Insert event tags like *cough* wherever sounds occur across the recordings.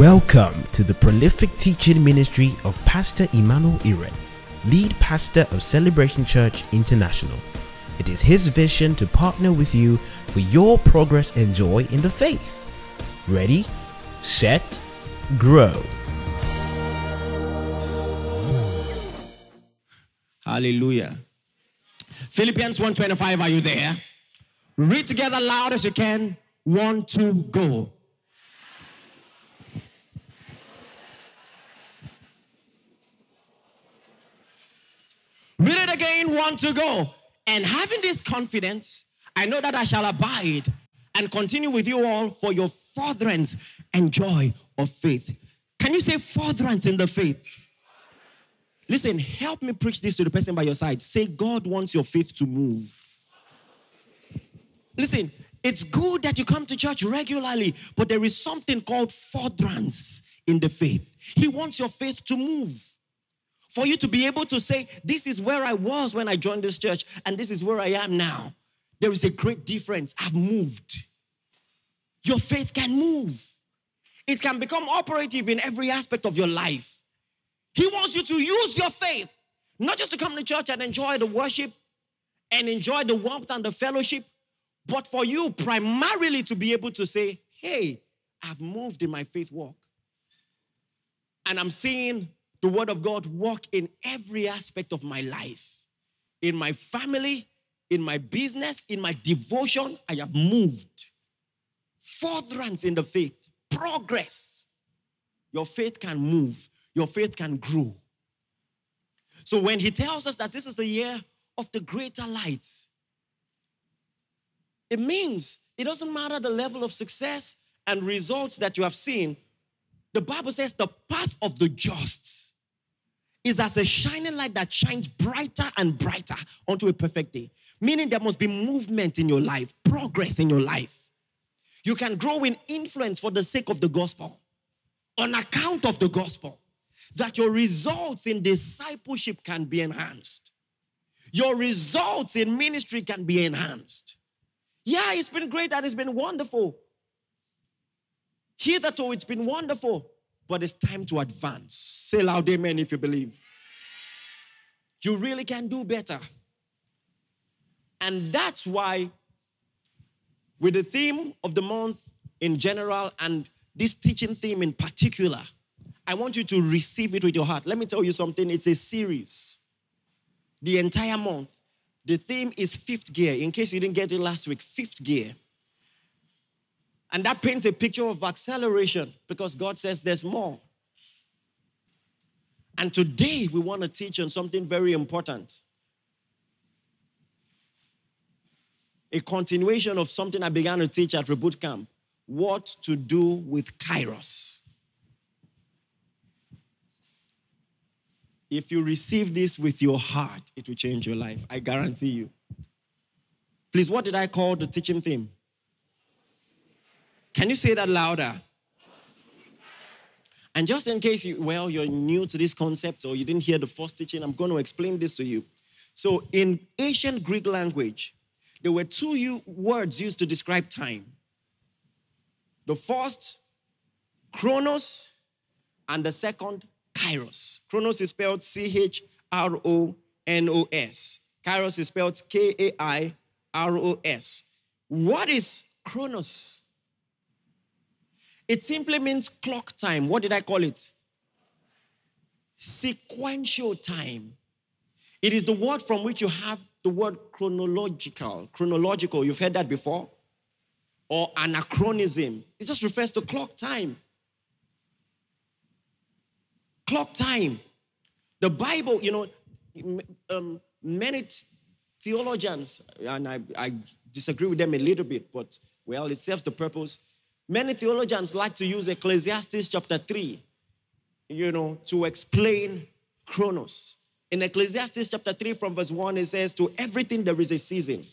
Welcome to the prolific teaching ministry of Pastor Emmanuel Iren, lead pastor of Celebration Church International. It is his vision to partner with you for your progress and joy in the faith. Ready, set, grow. Hallelujah. Philippians 1:25 are you there? Read together loud as you can. One, two, go. Read it again, one to go. And having this confidence, I know that I shall abide and continue with you all for your furtherance and joy of faith. Can you say furtherance in the faith? Listen, help me preach this to the person by your side. Say, God wants your faith to move. Listen, it's good that you come to church regularly, but there is something called furtherance in the faith. He wants your faith to move. For you to be able to say, This is where I was when I joined this church, and this is where I am now. There is a great difference. I've moved. Your faith can move, it can become operative in every aspect of your life. He wants you to use your faith, not just to come to church and enjoy the worship and enjoy the warmth and the fellowship, but for you primarily to be able to say, Hey, I've moved in my faith walk. And I'm seeing the word of God work in every aspect of my life. In my family, in my business, in my devotion, I have moved. Furtherance in the faith, progress. Your faith can move, your faith can grow. So when he tells us that this is the year of the greater lights, it means it doesn't matter the level of success and results that you have seen. The Bible says the path of the just is as a shining light that shines brighter and brighter onto a perfect day. Meaning there must be movement in your life, progress in your life. You can grow in influence for the sake of the gospel, on account of the gospel, that your results in discipleship can be enhanced. Your results in ministry can be enhanced. Yeah, it's been great and it's been wonderful. Hitherto, oh, it's been wonderful, but it's time to advance. Say loud, amen, if you believe. You really can do better. And that's why, with the theme of the month in general and this teaching theme in particular, I want you to receive it with your heart. Let me tell you something it's a series. The entire month. The theme is fifth gear. In case you didn't get it last week, fifth gear. And that paints a picture of acceleration because God says there's more. And today we want to teach on something very important. A continuation of something I began to teach at Reboot Camp what to do with Kairos. If you receive this with your heart, it will change your life. I guarantee you. Please, what did I call the teaching theme? Can you say that louder? And just in case you, well, you're new to this concept or you didn't hear the first teaching, I'm going to explain this to you. So, in ancient Greek language, there were two words used to describe time. The first, chronos, and the second, kairos. Chronos is spelled C H R O N O S. Kairos is spelled K A I R O S. What is chronos? It simply means clock time. What did I call it? Sequential time. It is the word from which you have the word chronological. Chronological, you've heard that before? Or anachronism. It just refers to clock time. Clock time. The Bible, you know, um, many theologians, and I, I disagree with them a little bit, but well, it serves the purpose Many theologians like to use Ecclesiastes chapter 3, you know, to explain Chronos. In Ecclesiastes chapter 3, from verse 1, it says, To everything there is a season,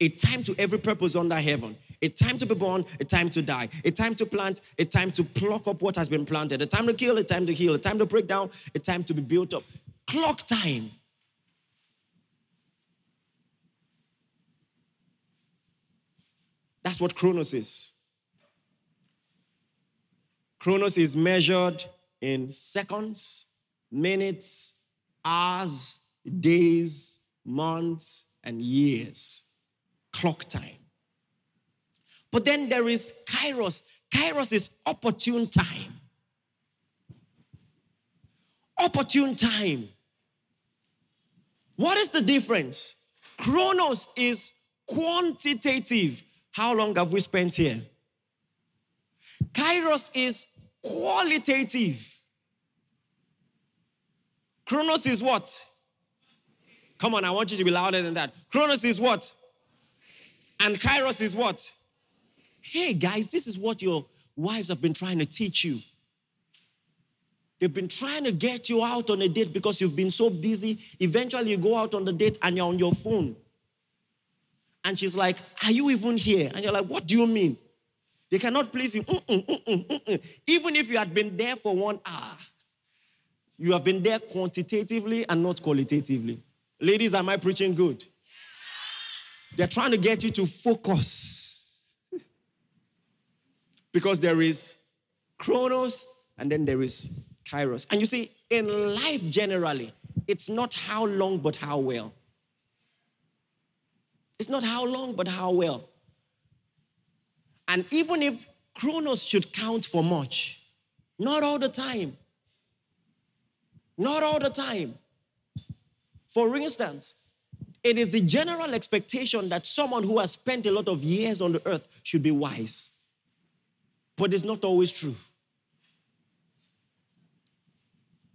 a time to every purpose under heaven, a time to be born, a time to die, a time to plant, a time to pluck up what has been planted, a time to kill, a time to heal, a time to break down, a time to be built up. Clock time. That's what Chronos is. Chronos is measured in seconds, minutes, hours, days, months, and years. Clock time. But then there is Kairos. Kairos is opportune time. Opportune time. What is the difference? Chronos is quantitative. How long have we spent here? Kairos is qualitative. Chronos is what? Come on, I want you to be louder than that. Chronos is what? And Kairos is what? Hey, guys, this is what your wives have been trying to teach you. They've been trying to get you out on a date because you've been so busy. Eventually, you go out on the date and you're on your phone. And she's like, Are you even here? And you're like, What do you mean? They cannot please you. Mm-mm, mm-mm, mm-mm. Even if you had been there for one hour, you have been there quantitatively and not qualitatively. Ladies, am I preaching good? They're trying to get you to focus. *laughs* because there is chronos and then there is kairos. And you see, in life generally, it's not how long, but how well. It's not how long, but how well. And even if chronos should count for much, not all the time. Not all the time. For instance, it is the general expectation that someone who has spent a lot of years on the earth should be wise. But it's not always true.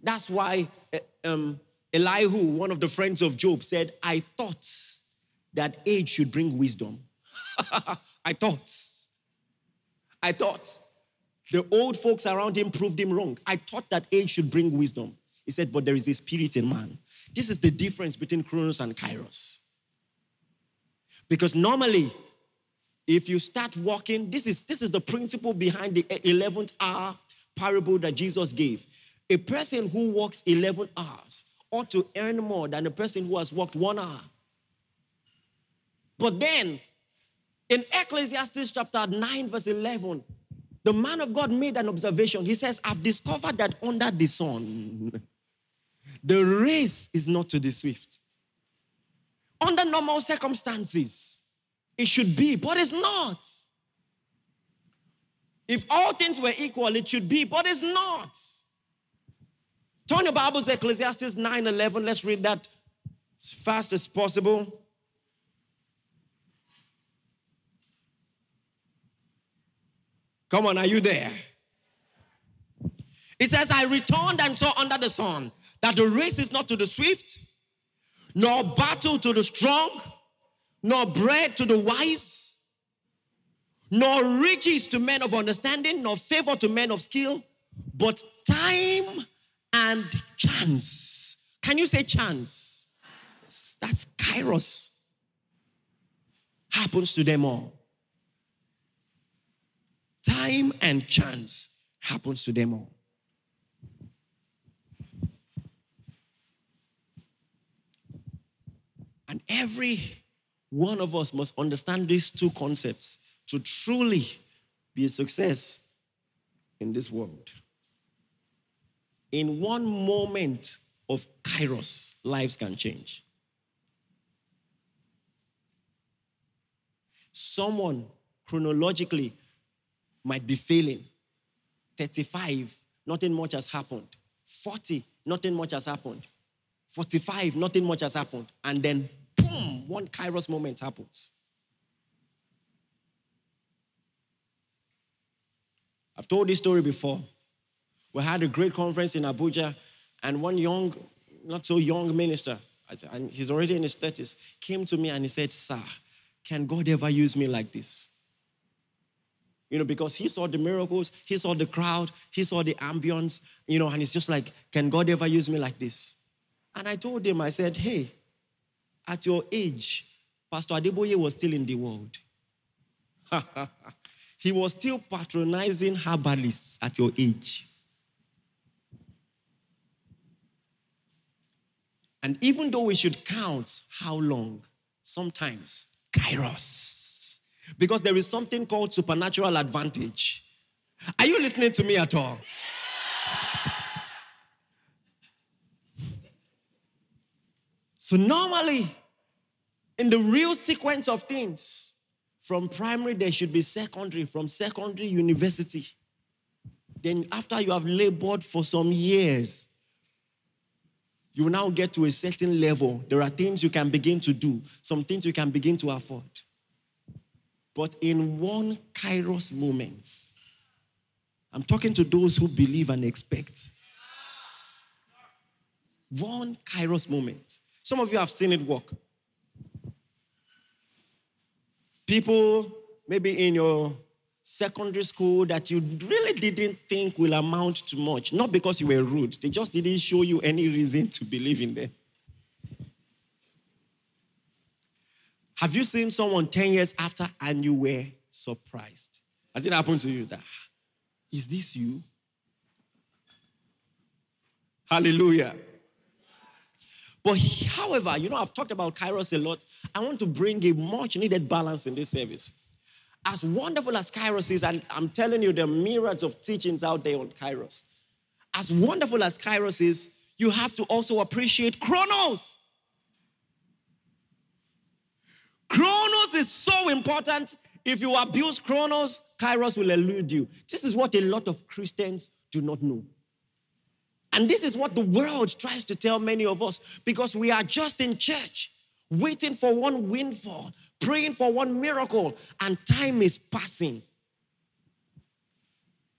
That's why eh, um, Elihu, one of the friends of Job, said, I thought that age should bring wisdom. *laughs* I thought. I thought. The old folks around him proved him wrong. I thought that age should bring wisdom. He said, but there is a spirit in man. This is the difference between Chronos and Kairos. Because normally, if you start walking, this is, this is the principle behind the 11th hour parable that Jesus gave. A person who walks 11 hours ought to earn more than a person who has walked one hour. But then, in Ecclesiastes chapter 9, verse 11, the man of God made an observation. He says, I've discovered that under the sun, the race is not to the swift. Under normal circumstances, it should be, but it's not. If all things were equal, it should be, but it's not. Turn your Bibles to Ecclesiastes 9 11. Let's read that as fast as possible. Come on, are you there? It says, I returned and saw under the sun that the race is not to the swift, nor battle to the strong, nor bread to the wise, nor riches to men of understanding, nor favor to men of skill, but time and chance. Can you say chance? That's kairos. Happens to them all. Time and chance happens to them all. And every one of us must understand these two concepts to truly be a success in this world in one moment of kairos, lives can change. Someone chronologically might be failing. 35, nothing much has happened. 40, nothing much has happened. 45, nothing much has happened. And then, boom, one kairos moment happens. I've told this story before. We had a great conference in Abuja, and one young, not so young minister, and he's already in his 30s, came to me and he said, Sir, can God ever use me like this? You know, because he saw the miracles, he saw the crowd, he saw the ambience, you know, and he's just like, Can God ever use me like this? And I told him, I said, Hey, at your age, Pastor Adeboye was still in the world. *laughs* he was still patronizing herbalists at your age. And even though we should count how long, sometimes kairos. Because there is something called supernatural advantage. Are you listening to me at all? So, normally, in the real sequence of things, from primary, there should be secondary, from secondary, university. Then, after you have labored for some years, you now get to a certain level. There are things you can begin to do, some things you can begin to afford. But in one kairos moment, I'm talking to those who believe and expect. One kairos moment. Some of you have seen it work. People, maybe in your secondary school, that you really didn't think will amount to much. Not because you were rude, they just didn't show you any reason to believe in them. Have you seen someone 10 years after and you were surprised? Has it happened to you that, ah, is this you? Hallelujah. But however, you know, I've talked about Kairos a lot. I want to bring a much needed balance in this service. As wonderful as Kairos is, and I'm telling you, there are myriads of teachings out there on Kairos. As wonderful as Kairos is, you have to also appreciate Chronos. Chronos is so important. If you abuse Chronos, Kairos will elude you. This is what a lot of Christians do not know. And this is what the world tries to tell many of us because we are just in church, waiting for one windfall, praying for one miracle, and time is passing.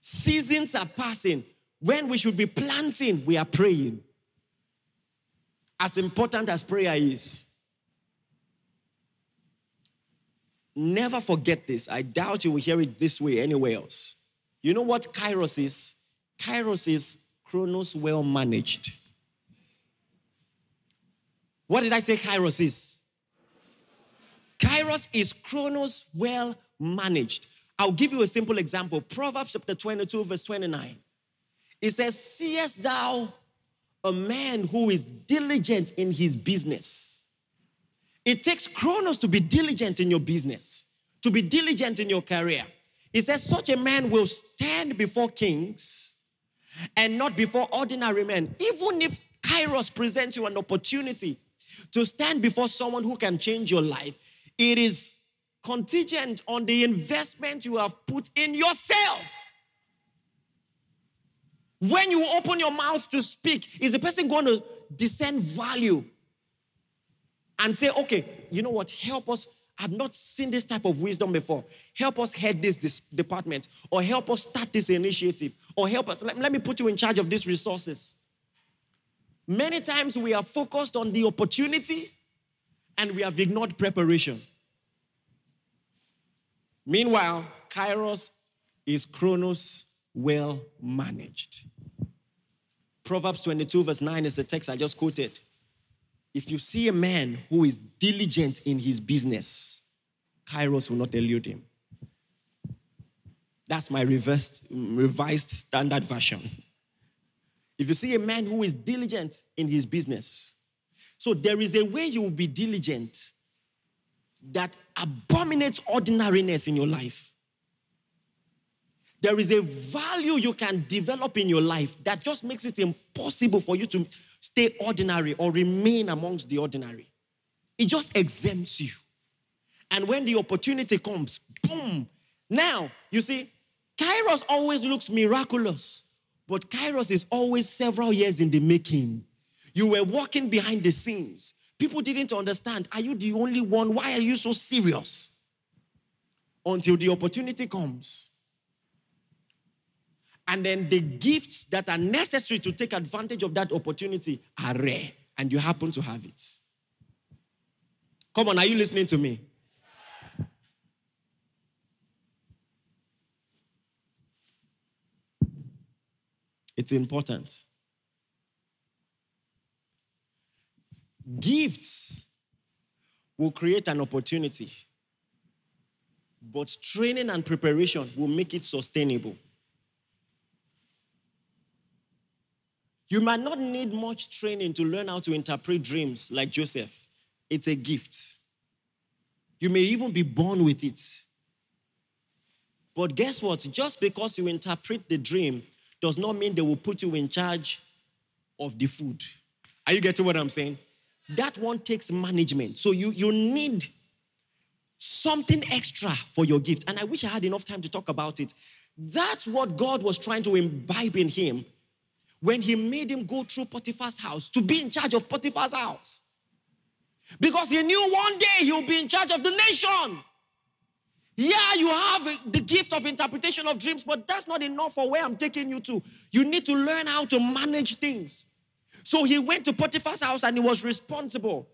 Seasons are passing. When we should be planting, we are praying. As important as prayer is, never forget this. I doubt you will hear it this way anywhere else. You know what Kairos is? Kairos is Chronos well managed. What did I say Kairos is? Kairos is Chronos well managed. I'll give you a simple example. Proverbs chapter 22, verse 29. It says, Seest thou a man who is diligent in his business? It takes Chronos to be diligent in your business, to be diligent in your career. He says, Such a man will stand before kings and not before ordinary men. Even if Kairos presents you an opportunity to stand before someone who can change your life, it is contingent on the investment you have put in yourself. When you open your mouth to speak, is the person going to discern value and say, okay, you know what, help us I've not seen this type of wisdom before. Help us head this, this department, or help us start this initiative, or help us. Let, let me put you in charge of these resources. Many times we are focused on the opportunity and we have ignored preparation. Meanwhile, Kairos is Chronos well managed. Proverbs 22, verse 9 is the text I just quoted. If you see a man who is diligent in his business, Kairos will not elude him. That's my reversed, revised standard version. If you see a man who is diligent in his business, so there is a way you will be diligent that abominates ordinariness in your life. There is a value you can develop in your life that just makes it impossible for you to stay ordinary or remain amongst the ordinary. It just exempts you. And when the opportunity comes, boom. Now, you see, Kairos always looks miraculous, but Kairos is always several years in the making. You were walking behind the scenes. People didn't understand. Are you the only one? Why are you so serious? Until the opportunity comes. And then the gifts that are necessary to take advantage of that opportunity are rare, and you happen to have it. Come on, are you listening to me? It's important. Gifts will create an opportunity, but training and preparation will make it sustainable. You might not need much training to learn how to interpret dreams like Joseph. It's a gift. You may even be born with it. But guess what? Just because you interpret the dream does not mean they will put you in charge of the food. Are you getting what I'm saying? That one takes management. So you, you need something extra for your gift. And I wish I had enough time to talk about it. That's what God was trying to imbibe in him when he made him go through Potiphar's house to be in charge of Potiphar's house. Because he knew one day he'll be in charge of the nation. Yeah, you have the gift of interpretation of dreams, but that's not enough for where I'm taking you to. You need to learn how to manage things. So he went to Potiphar's house and he was responsible.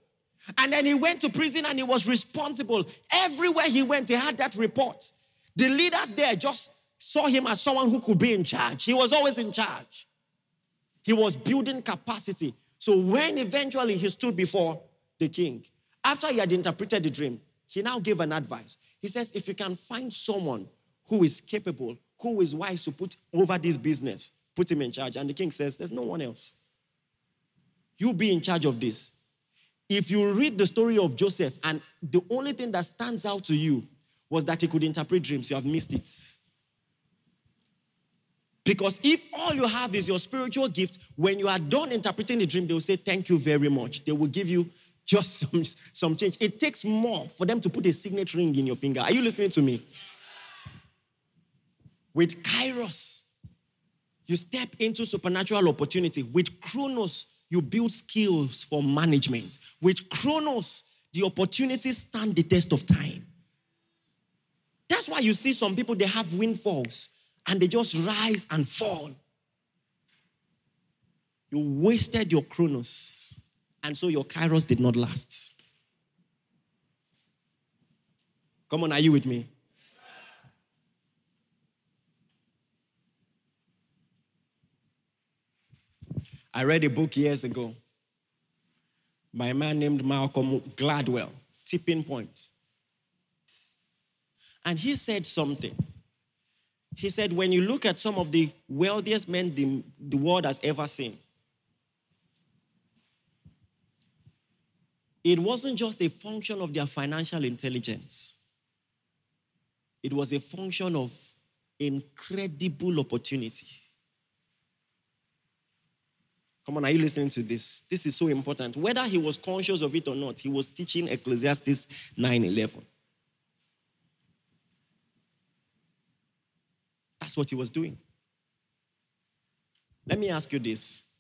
And then he went to prison and he was responsible. Everywhere he went, he had that report. The leaders there just saw him as someone who could be in charge. He was always in charge. He was building capacity. So when eventually he stood before the king, after he had interpreted the dream, he now gave an advice. He says, if you can find someone who is capable, who is wise to put over this business, put him in charge. And the king says, there's no one else. You be in charge of this. If you read the story of Joseph and the only thing that stands out to you was that he could interpret dreams, you have missed it. Because if all you have is your spiritual gift, when you are done interpreting the dream, they will say, Thank you very much. They will give you just *laughs* some, some change. It takes more for them to put a signet ring in your finger. Are you listening to me? With Kairos, you step into supernatural opportunity. With Chronos, you build skills for management. With Chronos, the opportunities stand the test of time. That's why you see some people, they have windfalls and they just rise and fall. You wasted your Chronos, and so your Kairos did not last. Come on, are you with me? I read a book years ago by a man named Malcolm Gladwell, Tipping Point. And he said something. He said, when you look at some of the wealthiest men the, the world has ever seen, it wasn't just a function of their financial intelligence, it was a function of incredible opportunity. Come on, are you listening to this? This is so important. Whether he was conscious of it or not, he was teaching Ecclesiastes 9 11. That's what he was doing. Let me ask you this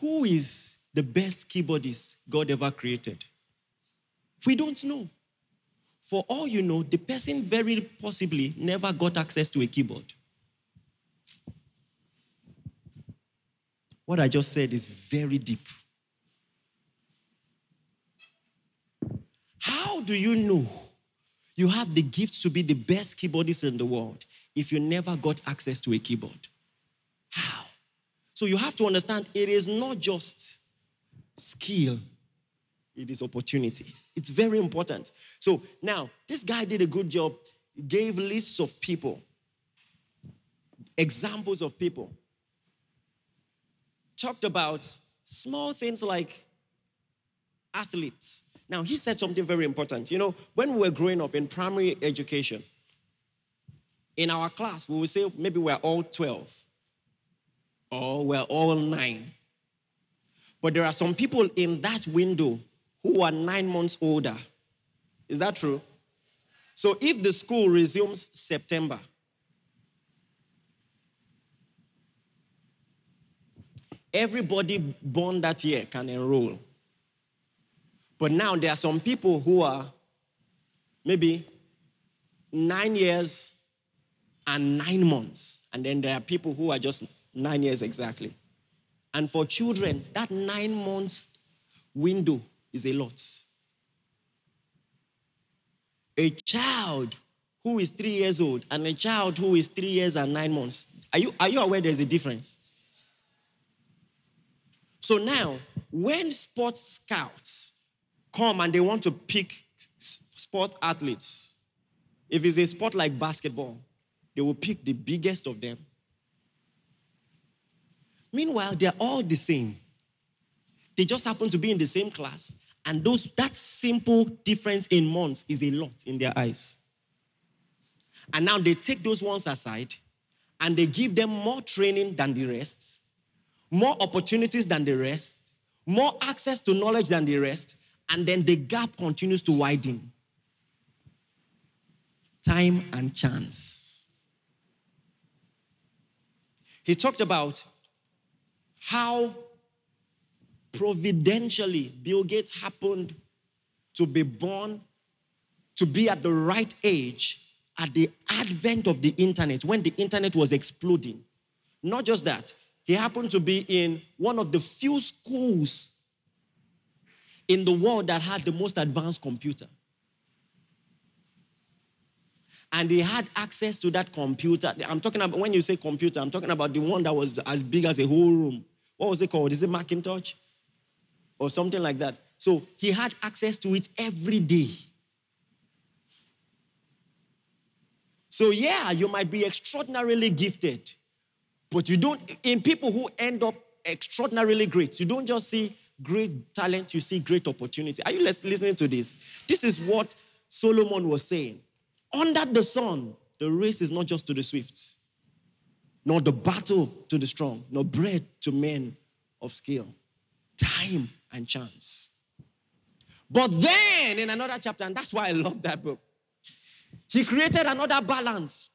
Who is the best keyboardist God ever created? We don't know. For all you know, the person very possibly never got access to a keyboard. What I just said is very deep. How do you know you have the gift to be the best keyboardist in the world if you never got access to a keyboard? How? So you have to understand it is not just skill, it is opportunity. It's very important. So now, this guy did a good job, gave lists of people, examples of people talked about small things like athletes. Now, he said something very important. You know, when we were growing up in primary education, in our class, we would say maybe we're all 12 or we're all nine. But there are some people in that window who are nine months older. Is that true? So if the school resumes September, Everybody born that year can enroll. But now there are some people who are maybe nine years and nine months. And then there are people who are just nine years exactly. And for children, that nine months window is a lot. A child who is three years old and a child who is three years and nine months. Are you, are you aware there's a difference? So now, when sports scouts come and they want to pick sport athletes, if it's a sport like basketball, they will pick the biggest of them. Meanwhile, they're all the same. They just happen to be in the same class, and those that simple difference in months is a lot in their eyes. And now they take those ones aside and they give them more training than the rest, more opportunities than the rest, more access to knowledge than the rest, and then the gap continues to widen. Time and chance. He talked about how providentially Bill Gates happened to be born, to be at the right age at the advent of the internet, when the internet was exploding. Not just that, he happened to be in one of the few schools in the world that had the most advanced computer. And he had access to that computer. I'm talking about, when you say computer, I'm talking about the one that was as big as a whole room. What was it called? Is it Macintosh? Or something like that. So he had access to it every day. So, yeah, you might be extraordinarily gifted, but you don't, in people who end up extraordinarily great, you don't just see great talent, you see great opportunity. Are you listening to this? This is what Solomon was saying. Under the sun, the race is not just to the swift, nor the battle to the strong, nor bread to men of skill, time and chance. But then in another chapter, and that's why I love that book, he created another balance.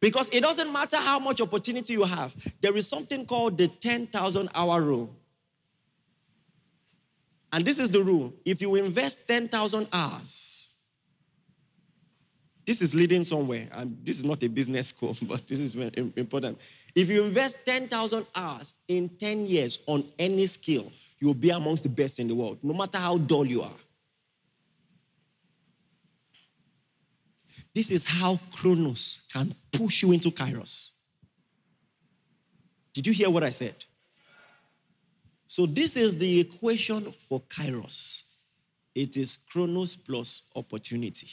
Because it doesn't matter how much opportunity you have, there is something called the 10,000 hour rule. And this is the rule if you invest 10,000 hours, this is leading somewhere, and this is not a business school, *laughs* but this is very important. If you invest 10,000 hours in 10 years on any skill, you'll be amongst the best in the world, no matter how dull you are. This is how Chronos can push you into Kairos. Did you hear what I said? So, this is the equation for Kairos it is Chronos plus opportunity.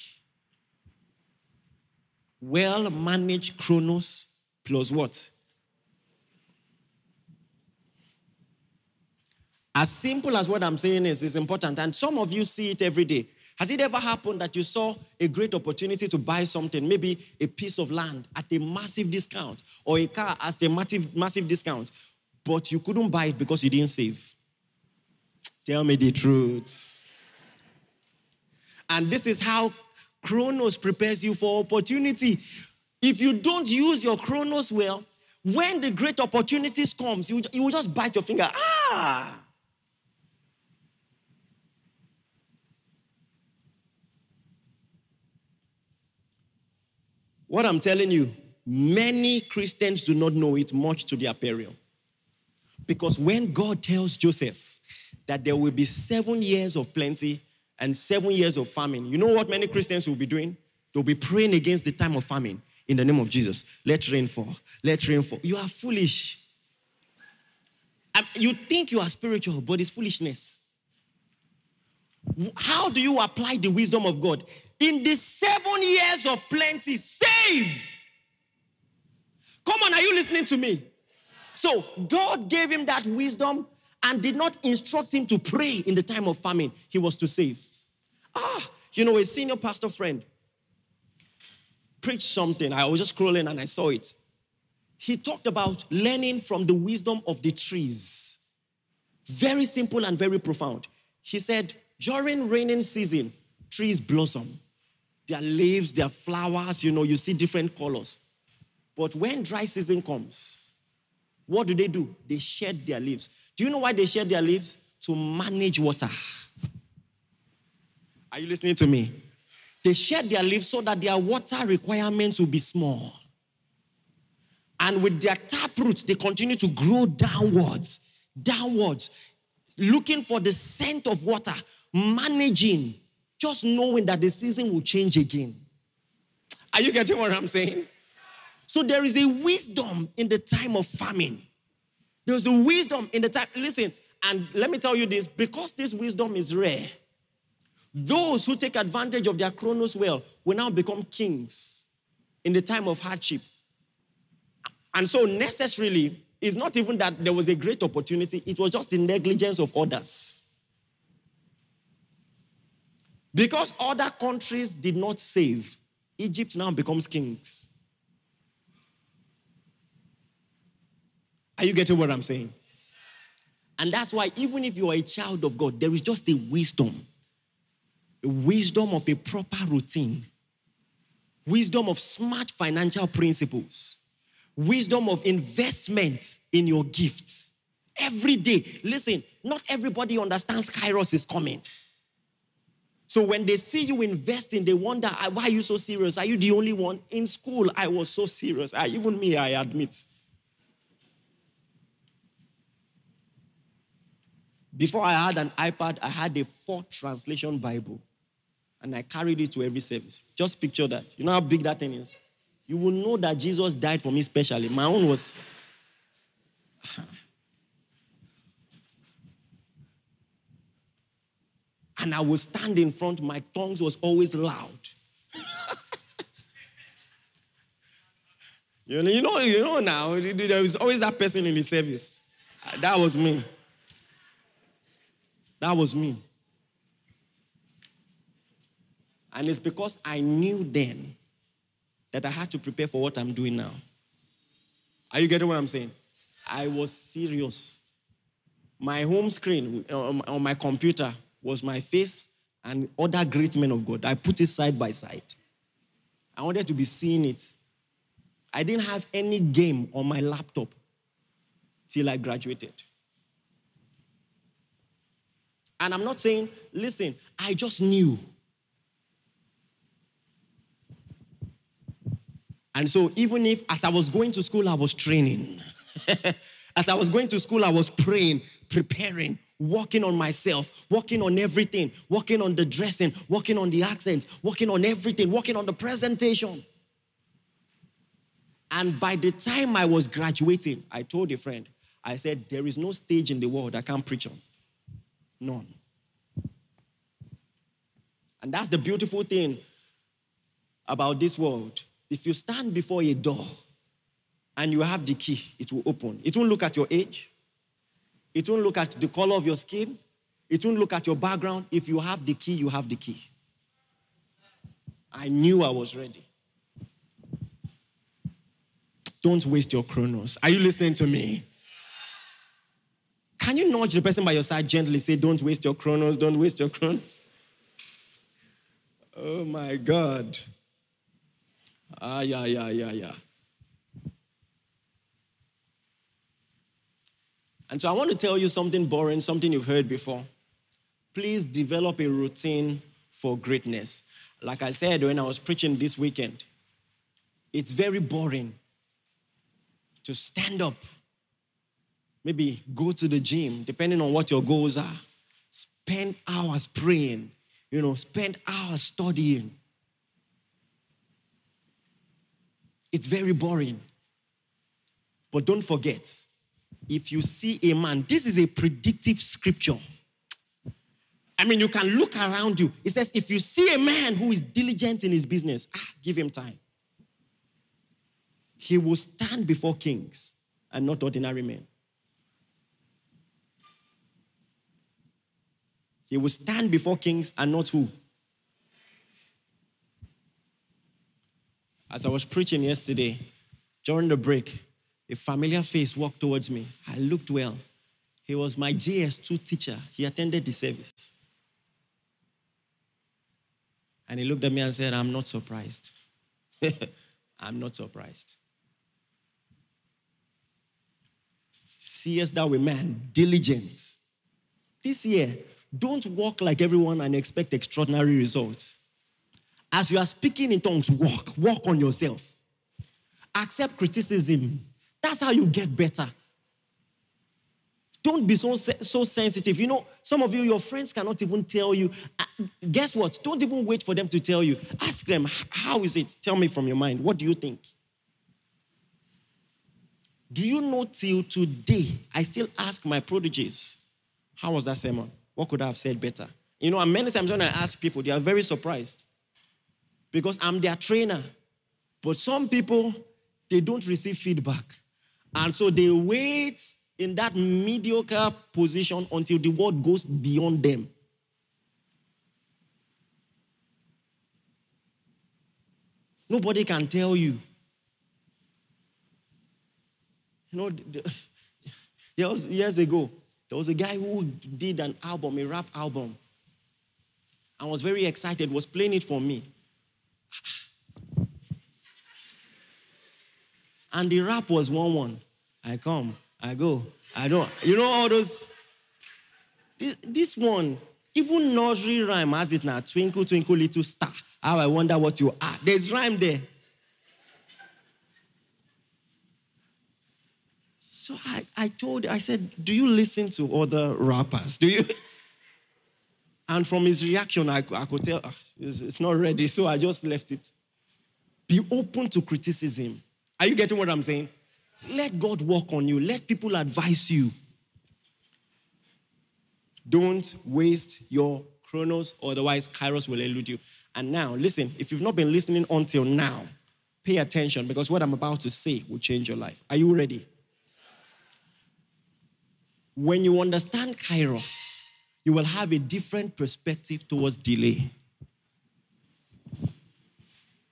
Well managed Chronos plus what? As simple as what I'm saying is, is important. And some of you see it every day. Has it ever happened that you saw a great opportunity to buy something, maybe a piece of land at a massive discount or a car at a massive, massive discount, but you couldn't buy it because you didn't save? Tell me the truth. And this is how Chronos prepares you for opportunity. If you don't use your Chronos well, when the great opportunities comes, you, you will just bite your finger. Ah! What I'm telling you, many Christians do not know it much to their peril. Because when God tells Joseph that there will be seven years of plenty and seven years of famine, you know what many Christians will be doing? They'll be praying against the time of famine in the name of Jesus. Let rain fall. Let rain fall. You are foolish. Um, you think you are spiritual, but it's foolishness. How do you apply the wisdom of God? In the seven years of plenty, save. Come on, are you listening to me? So, God gave him that wisdom and did not instruct him to pray in the time of famine. He was to save. Ah, you know, a senior pastor friend preached something. I was just scrolling and I saw it. He talked about learning from the wisdom of the trees. Very simple and very profound. He said, during raining season, trees blossom. Their leaves, their flowers, you know, you see different colors. But when dry season comes, what do they do? They shed their leaves. Do you know why they shed their leaves? To manage water. Are you listening to me? They shed their leaves so that their water requirements will be small. And with their taproot, they continue to grow downwards, downwards, looking for the scent of water managing, just knowing that the season will change again. Are you getting what I'm saying? So there is a wisdom in the time of famine. There's a wisdom in the time. Listen, and let me tell you this because this wisdom is rare, those who take advantage of their chronos well will now become kings in the time of hardship. And so, necessarily, it's not even that there was a great opportunity, it was just the negligence of others. Because other countries did not save, Egypt now becomes kings. Are you getting what I'm saying? And that's why, even if you are a child of God, there is just a wisdom a wisdom of a proper routine, wisdom of smart financial principles, wisdom of investment in your gifts. Every day, listen, not everybody understands Kairos is coming. So when they see you investing, they wonder, ah, why are you so serious? Are you the only one? In school, I was so serious. I, ah, even me, I admit. Before I had an iPad, I had a four translation Bible. And I carried it to every service. Just picture that. You know how big that thing is? You will know that Jesus died for me specially. My own was. *laughs* and I would stand in front, my tongues was always loud. *laughs* you, know, you know, you know now, there was always that person in the service. That was me. That was me. And it's because I knew then that I had to prepare for what I'm doing now. Are you getting what I'm saying? I was serious. My home screen um, on my computer was my face and other great men of God. I put it side by side. I wanted to be seeing it. I didn't have any game on my laptop till I graduated. And I'm not saying, listen, I just knew. And so, even if as I was going to school, I was training. *laughs* as I was going to school, I was praying, preparing, working on myself, working on everything, working on the dressing, working on the accents, working on everything, working on the presentation. And by the time I was graduating, I told a friend, I said, There is no stage in the world I can't preach on. None. And that's the beautiful thing about this world. If you stand before a door and you have the key, it will open. It won't look at your age, it won't look at the color of your skin. It won't look at your background. If you have the key, you have the key. I knew I was ready. Don't waste your chronos. Are you listening to me? Can you nudge the person by your side gently? Say, Don't waste your chronos, don't waste your chronos. Oh my God. Ah, yeah, yeah, yeah, yeah. And so I want to tell you something boring, something you've heard before. Please develop a routine for greatness. Like I said when I was preaching this weekend, it's very boring to stand up, maybe go to the gym, depending on what your goals are, spend hours praying, you know, spend hours studying. It's very boring. But don't forget, if you see a man, this is a predictive scripture. I mean, you can look around you. It says, if you see a man who is diligent in his business, ah, give him time. He will stand before kings and not ordinary men. He will stand before kings and not who? As I was preaching yesterday, during the break, a familiar face walked towards me. I looked well. He was my JS2 teacher. He attended the service. And he looked at me and said, I'm not surprised. *laughs* I'm not surprised. See Seest thou a man diligent? This year, don't walk like everyone and expect extraordinary results. As you are speaking in tongues, walk, walk on yourself. Accept criticism, that's how you get better. Don't be so, so sensitive. You know, some of you, your friends cannot even tell you. Uh, guess what? Don't even wait for them to tell you. Ask them, how is it? Tell me from your mind. What do you think? Do you know till today, I still ask my prodigies, how was that sermon? What could I have said better? You know, and many times when I ask people, they are very surprised because I'm their trainer. But some people, they don't receive feedback. And so they wait in that mediocre position until the word goes beyond them. Nobody can tell you. You know, *laughs* was, years ago, there was a guy who did an album, a rap album. I was very excited, was playing it for me. And the rap was one one. I come, I go, I don't. You know all those. This, this one, even nursery rhyme has it now. Twinkle, twinkle, little star. How I wonder what you are. There's rhyme there. So I, I told, I said, Do you listen to other rappers? Do you? *laughs* And from his reaction, I, I could tell ah, it's, it's not ready. So I just left it. Be open to criticism. Are you getting what I'm saying? Let God work on you, let people advise you. Don't waste your chronos, otherwise, kairos will elude you. And now, listen, if you've not been listening until now, pay attention because what I'm about to say will change your life. Are you ready? When you understand kairos, you will have a different perspective towards delay.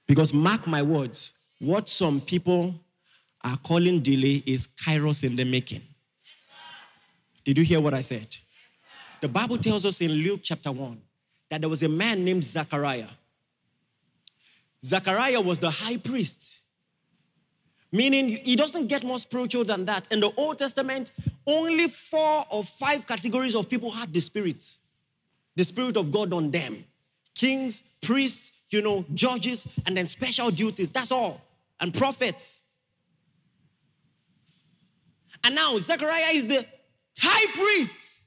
Because mark my words, what some people are calling delay is kairos in the making. Did you hear what I said? The Bible tells us in Luke chapter 1 that there was a man named Zachariah. Zachariah was the high priest, meaning he doesn't get more spiritual than that. In the Old Testament, only four or five categories of people had the Spirit, the Spirit of God on them kings, priests, you know, judges, and then special duties. That's all. And prophets. And now Zechariah is the high priest.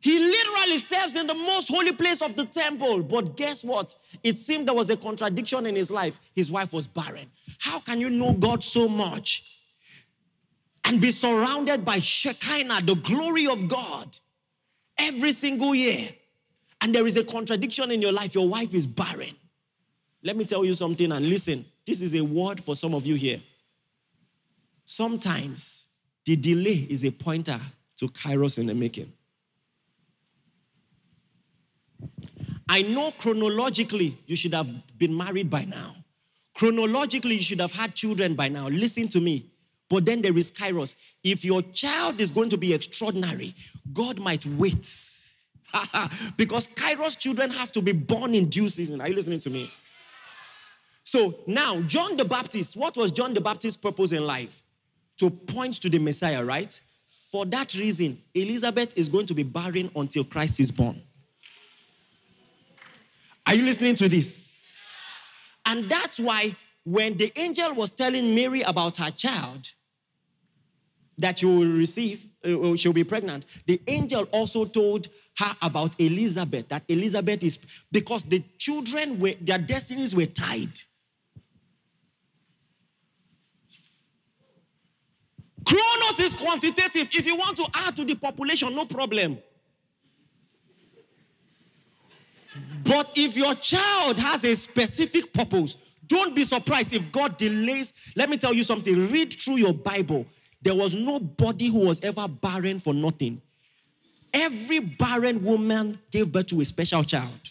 He literally serves in the most holy place of the temple. But guess what? It seemed there was a contradiction in his life. His wife was barren. How can you know God so much and be surrounded by Shekinah, the glory of God, every single year? And there is a contradiction in your life. Your wife is barren. Let me tell you something and listen. This is a word for some of you here. Sometimes the delay is a pointer to kairos in the making. I know chronologically you should have been married by now. Chronologically, you should have had children by now. Listen to me. But then there is kairos. If your child is going to be extraordinary, God might wait. *laughs* because kairos children have to be born in due season. Are you listening to me? So now, John the Baptist, what was John the Baptist's purpose in life? To point to the Messiah, right? For that reason, Elizabeth is going to be barren until Christ is born. Are you listening to this? And that's why when the angel was telling Mary about her child that you will receive, uh, she'll be pregnant, the angel also told her about Elizabeth, that Elizabeth is because the children were, their destinies were tied. Chronos is quantitative. If you want to add to the population, no problem. But if your child has a specific purpose, don't be surprised if God delays. Let me tell you something. Read through your Bible. There was nobody who was ever barren for nothing. Every barren woman gave birth to a special child.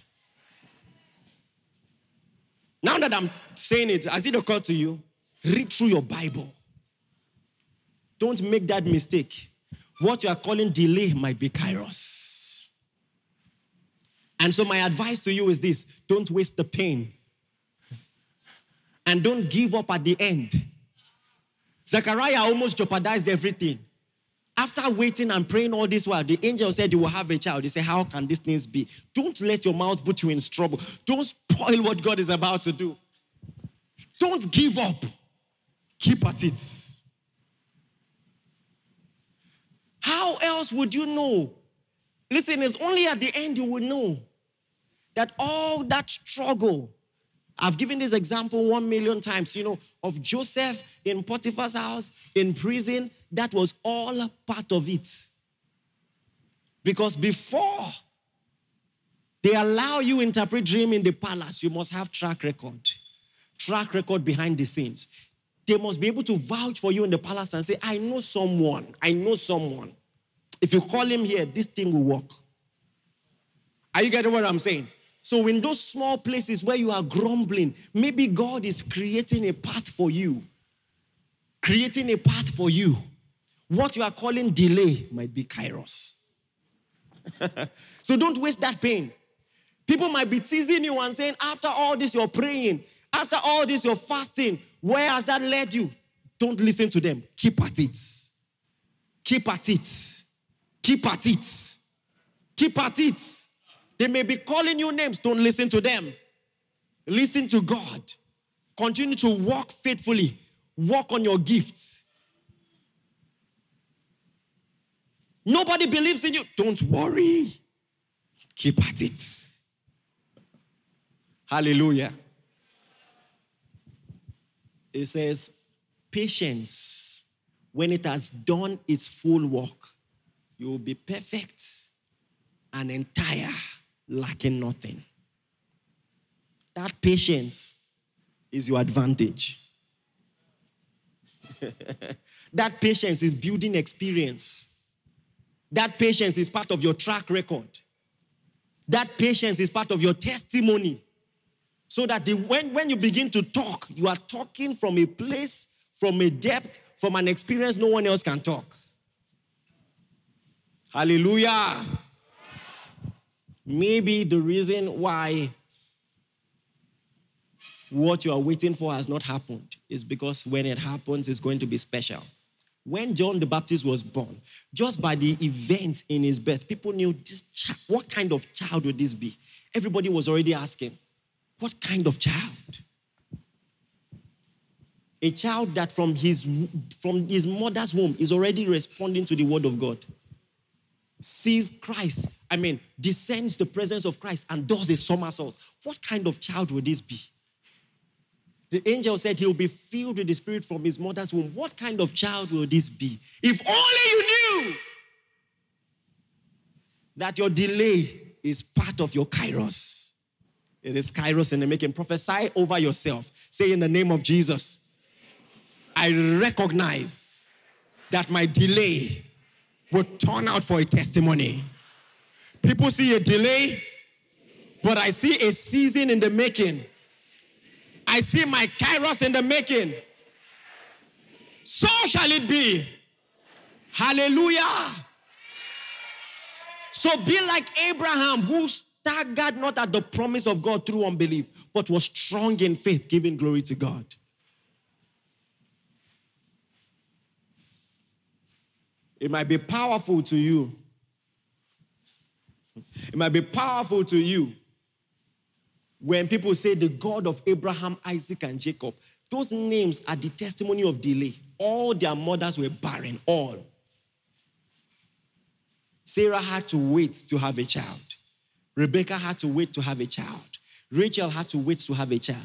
Now that I'm saying it, has it occurred to you? Read through your Bible. Don't make that mistake. What you are calling delay might be kairos. And so, my advice to you is this don't waste the pain. And don't give up at the end. Zechariah almost jeopardized everything. After waiting and praying all this while, the angel said, You will have a child. He said, How can these things be? Don't let your mouth put you in trouble. Don't spoil what God is about to do. Don't give up. Keep at it. How else would you know? Listen, it's only at the end you will know that all that struggle, I've given this example one million times, you know, of Joseph in Potiphar's house, in prison, that was all part of it. Because before they allow you interpret dream in the palace, you must have track record. Track record behind the scenes. They must be able to vouch for you in the palace and say, I know someone. I know someone. If you call him here, this thing will work. Are you getting what I'm saying? So, in those small places where you are grumbling, maybe God is creating a path for you. Creating a path for you. What you are calling delay might be kairos. *laughs* so, don't waste that pain. People might be teasing you and saying, after all this, you're praying. After all this, you're fasting. Where has that led you? Don't listen to them. Keep at it. Keep at it. Keep at it. Keep at it. They may be calling you names. Don't listen to them. Listen to God. Continue to walk faithfully. Walk on your gifts. Nobody believes in you. Don't worry. Keep at it. Hallelujah. It says, patience, when it has done its full work, you will be perfect and entire, lacking nothing. That patience is your advantage. *laughs* that patience is building experience. That patience is part of your track record. That patience is part of your testimony. So that the, when, when you begin to talk, you are talking from a place, from a depth, from an experience no one else can talk. Hallelujah. Maybe the reason why what you are waiting for has not happened is because when it happens, it's going to be special. When John the Baptist was born, just by the events in his birth, people knew this what kind of child would this be? Everybody was already asking, what kind of child? A child that from his, from his mother's womb is already responding to the word of God. Sees Christ, I mean, descends the presence of Christ and does a somersault. What kind of child would this be? The angel said he'll be filled with the Spirit from his mother's womb. What kind of child will this be? If only you knew that your delay is part of your kairos. It is kairos in the making. Prophesy over yourself. Say in the name of Jesus, I recognize that my delay will turn out for a testimony. People see a delay, but I see a season in the making. I see my kairos in the making. So shall it be. Hallelujah. So be like Abraham, who staggered not at the promise of God through unbelief, but was strong in faith, giving glory to God. It might be powerful to you. It might be powerful to you when people say the God of Abraham, Isaac, and Jacob. Those names are the testimony of delay. All their mothers were barren, all. Sarah had to wait to have a child. Rebecca had to wait to have a child. Rachel had to wait to have a child.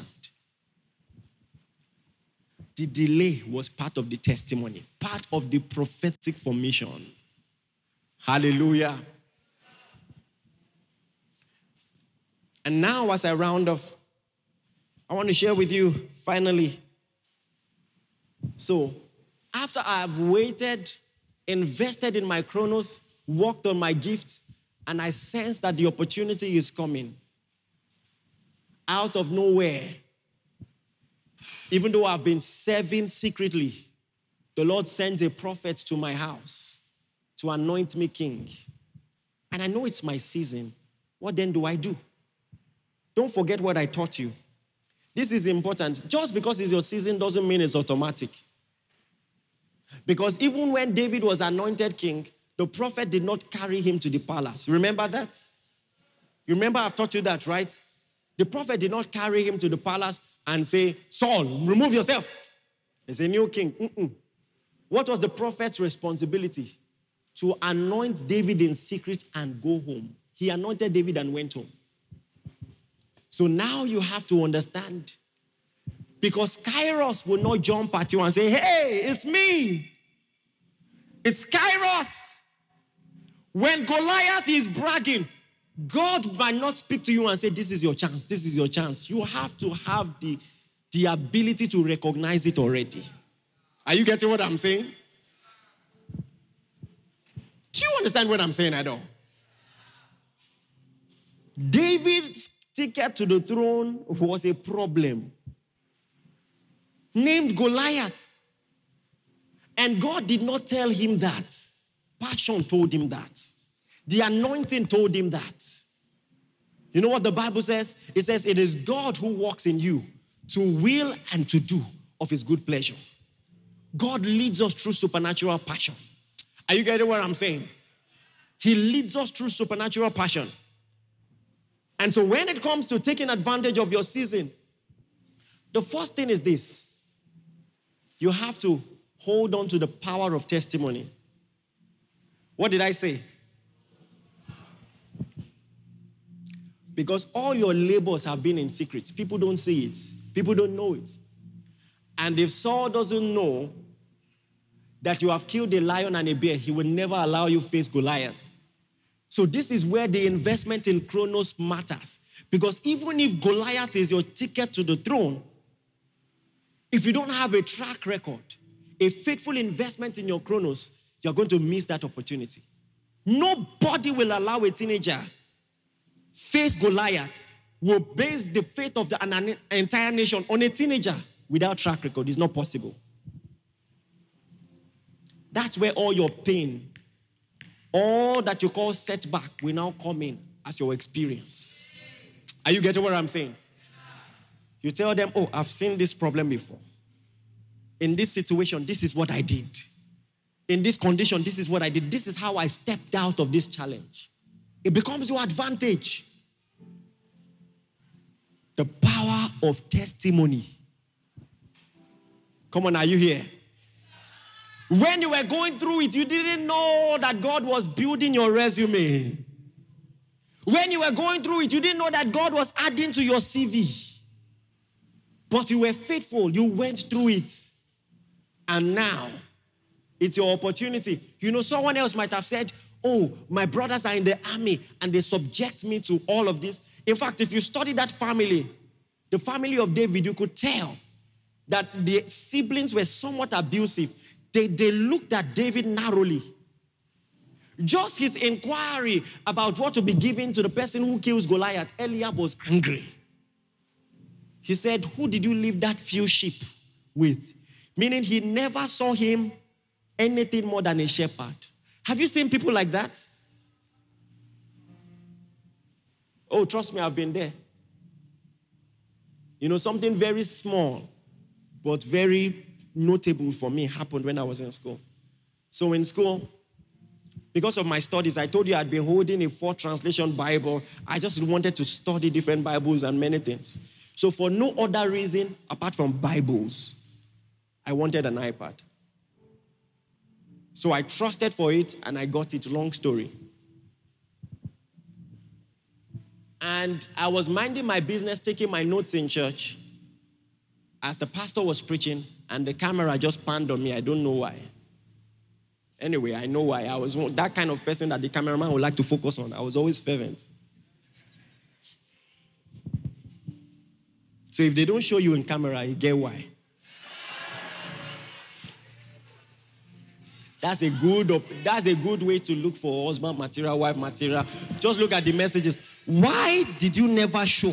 The delay was part of the testimony, part of the prophetic formation. Hallelujah. And now, as I round off, I want to share with you finally. So, after I have waited, invested in my chronos, worked on my gifts, and I sense that the opportunity is coming out of nowhere. Even though I've been serving secretly, the Lord sends a prophet to my house to anoint me king. And I know it's my season. What then do I do? Don't forget what I taught you. This is important. Just because it's your season doesn't mean it's automatic. Because even when David was anointed king, the prophet did not carry him to the palace. Remember that? You remember I've taught you that, right? The prophet did not carry him to the palace and say, Saul, remove yourself. He's a new king. Mm-mm. What was the prophet's responsibility? To anoint David in secret and go home. He anointed David and went home. So now you have to understand. Because Kairos will not jump at you and say, Hey, it's me. It's Kairos. When Goliath is bragging, God might not speak to you and say, This is your chance, this is your chance. You have to have the, the ability to recognize it already. Are you getting what I'm saying? Do you understand what I'm saying at all? David's ticket to the throne was a problem. Named Goliath. And God did not tell him that. Passion told him that. The anointing told him that. You know what the Bible says? It says, It is God who works in you to will and to do of his good pleasure. God leads us through supernatural passion. Are you getting what I'm saying? He leads us through supernatural passion. And so when it comes to taking advantage of your season, the first thing is this you have to hold on to the power of testimony. What did I say? Because all your labors have been in secret. People don't see it, people don't know it. And if Saul doesn't know that you have killed a lion and a bear, he will never allow you face Goliath. So this is where the investment in Chronos matters. Because even if Goliath is your ticket to the throne, if you don't have a track record, a faithful investment in your Chronos, you're going to miss that opportunity. Nobody will allow a teenager face Goliath, will base the faith of the, an entire nation on a teenager without track record. is not possible. That's where all your pain, all that you call setback, will now come in as your experience. Are you getting what I'm saying? You tell them, Oh, I've seen this problem before. In this situation, this is what I did. In this condition, this is what I did. This is how I stepped out of this challenge. It becomes your advantage. The power of testimony. Come on, are you here? When you were going through it, you didn't know that God was building your resume. When you were going through it, you didn't know that God was adding to your CV. But you were faithful, you went through it. And now, it's your opportunity. You know, someone else might have said, Oh, my brothers are in the army and they subject me to all of this. In fact, if you study that family, the family of David, you could tell that the siblings were somewhat abusive they, they looked at David narrowly. Just his inquiry about what to be given to the person who kills Goliath, Eliab was angry. He said, Who did you leave that few sheep with? Meaning he never saw him anything more than a shepherd. Have you seen people like that? Oh, trust me, I've been there. You know, something very small, but very notable for me happened when I was in school. So in school, because of my studies, I told you I'd been holding a four translation Bible. I just wanted to study different Bibles and many things. So for no other reason apart from Bibles, I wanted an iPad. So I trusted for it and I got it. Long story. And I was minding my business, taking my notes in church as the pastor was preaching, and the camera just panned on me. I don't know why. Anyway, I know why. I was that kind of person that the cameraman would like to focus on. I was always fervent. So if they don't show you in camera, you get why. That's a good that's a good way to look for husband material, wife material. Just look at the messages. Why did you never show?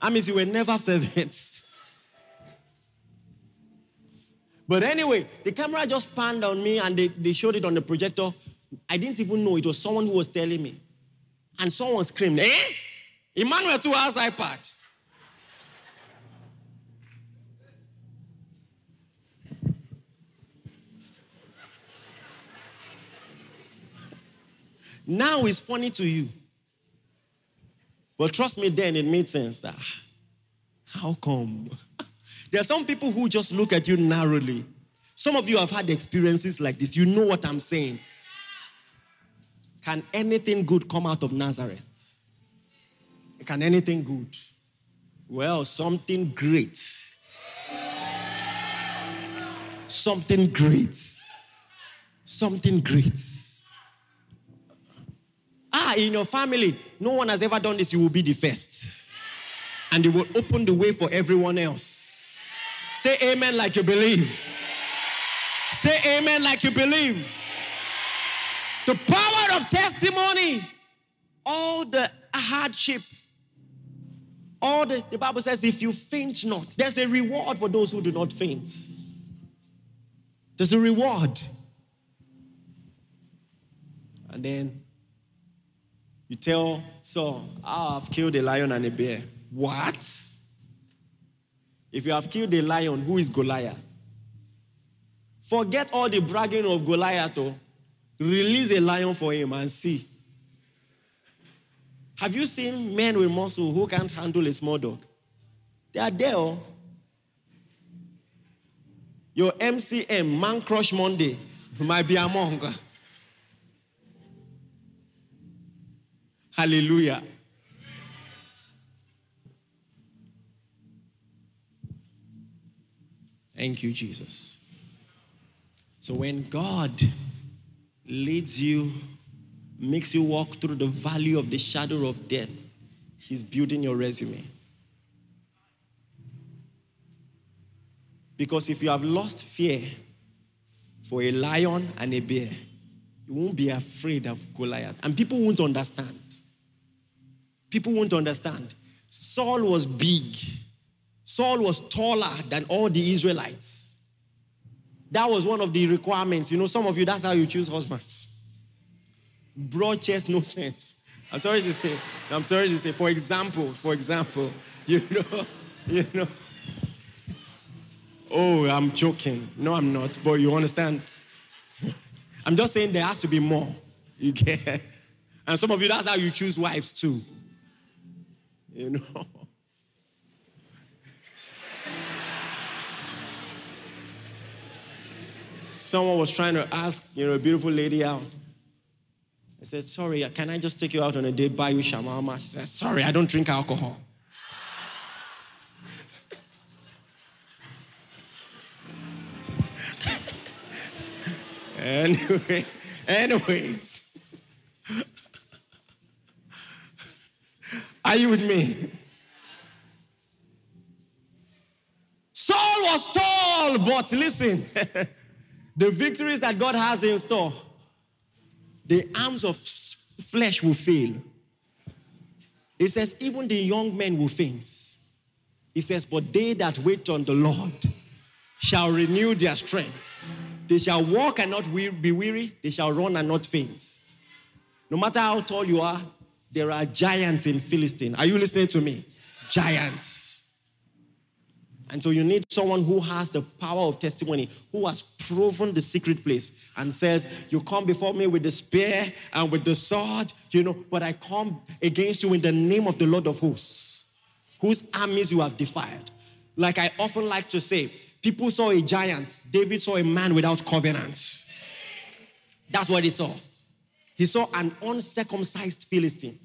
I mean, you were never fervent. But anyway, the camera just panned on me and they, they showed it on the projector. I didn't even know it was someone who was telling me. And someone screamed, Eh? Emmanuel 2 has iPad. Now it's funny to you. But trust me, then it made sense that ah, how come? *laughs* there are some people who just look at you narrowly. Some of you have had experiences like this. You know what I'm saying. Can anything good come out of Nazareth? Can anything good? Well, something great. Something great. Something great. Ah, in your family, no one has ever done this, you will be the first. And it will open the way for everyone else. Say amen like you believe. Say amen like you believe. The power of testimony. All the hardship. All the, the Bible says, if you faint not, there's a reward for those who do not faint. There's a reward. And then you tell Saul, oh, I've killed a lion and a bear. What? If you have killed a lion, who is Goliath? Forget all the bragging of Goliath. Oh. Release a lion for him and see. Have you seen men with muscle who can't handle a small dog? They are there. Oh. Your MCM, Man Crush Monday, *laughs* might be among. Hallelujah. Thank you, Jesus. So when God leads you, makes you walk through the valley of the shadow of death, He's building your resume. Because if you have lost fear for a lion and a bear, you won't be afraid of Goliath. And people won't understand. People won't understand. Saul was big, Saul was taller than all the Israelites. That was one of the requirements. You know, some of you, that's how you choose husbands. Broad chest, no sense. I'm sorry to say. I'm sorry to say. For example, for example, *laughs* you know, you know. Oh, I'm joking. No, I'm not. But you understand. *laughs* I'm just saying there has to be more. You get. And some of you, that's how you choose wives too. You know. Someone was trying to ask, you know, a beautiful lady out. I said, sorry, can I just take you out on a date, buy you shawarma? She said, sorry, I don't drink alcohol. *laughs* anyway, anyways. Are you with me? Saul was tall, but listen, *laughs* the victories that God has in store, the arms of flesh will fail. It says, even the young men will faint. He says, but they that wait on the Lord shall renew their strength. They shall walk and not be weary, they shall run and not faint. No matter how tall you are, there are giants in Philistine. Are you listening to me? Giants. And so you need someone who has the power of testimony, who has proven the secret place and says, You come before me with the spear and with the sword, you know, but I come against you in the name of the Lord of hosts, whose armies you have defied. Like I often like to say, people saw a giant, David saw a man without covenant. That's what he saw. He saw an uncircumcised Philistine.